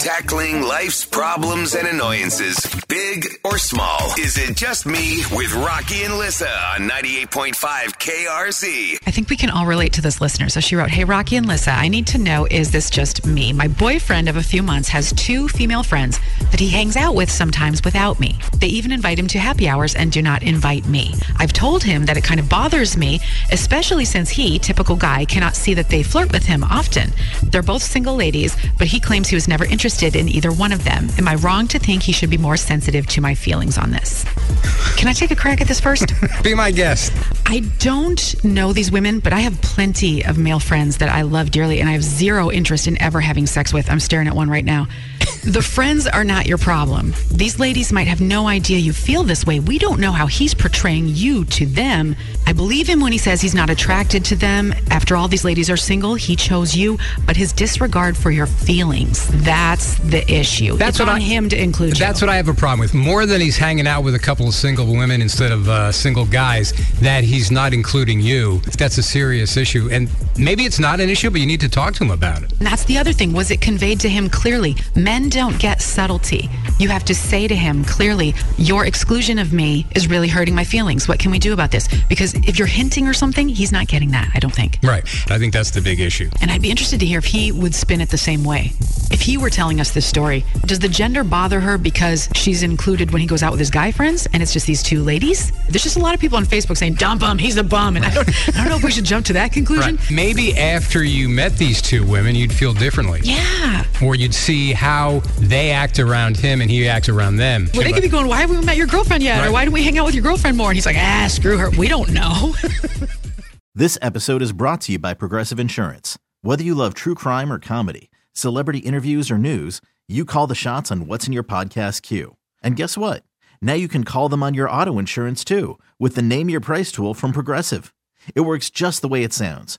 Tackling life's problems and annoyances, big or small. Is it just me with Rocky and Lissa on 98.5 KRZ? I think we can all relate to this listener. So she wrote, Hey, Rocky and Lissa, I need to know is this just me? My boyfriend of a few months has two female friends that he hangs out with sometimes without me. They even invite him to happy hours and do not invite me. I've told him that it kind of bothers me, especially since he, typical guy, cannot see that they flirt with him often. They're both single ladies, but he claims he was never interested in either one of them. Am I wrong to think he should be more sensitive to my feelings on this? Can I take a crack at this first? Be my guest. I don't know these women, but I have plenty of male friends that I love dearly, and I have zero interest in ever having sex with. I'm staring at one right now. The friends are not your problem. These ladies might have no idea you feel this way. We don't know how he's portraying you to them. I believe him when he says he's not attracted to them. After all, these ladies are single. He chose you, but his disregard for your feelings, that's the issue. That's it's what on I- him to include That's you. what I have a problem with. More than he's hanging out with a couple of single women instead of uh, single guys, that he's not including you. That's a serious issue. And maybe it's not an issue, but you need to talk to him about it. And that's the other thing. Was it conveyed to him clearly? Men don't get subtlety. You have to say to him clearly, your exclusion of me is really hurting my feelings. What can we do about this? Because if you're hinting or something, he's not getting that, I don't think. Right. I think that's the big issue. And I'd be interested to hear if he would spin it the same way. If he were telling us this story, does the gender bother her because she's included when he goes out with his guy friends and it's just these two ladies? There's just a lot of people on Facebook saying, dump him, he's a bum. And I don't, I don't know if we should jump to that conclusion. Maybe after you met these two women, you'd feel differently. Yeah. Or you'd see how they act around him and he acts around them. Well, they could be going, why haven't we met your girlfriend yet? Or why don't we hang out with your girlfriend more? And he's like, ah, screw her. We don't know. This episode is brought to you by Progressive Insurance. Whether you love true crime or comedy, celebrity interviews or news, you call the shots on what's in your podcast queue. And guess what? Now you can call them on your auto insurance too with the Name Your Price tool from Progressive. It works just the way it sounds.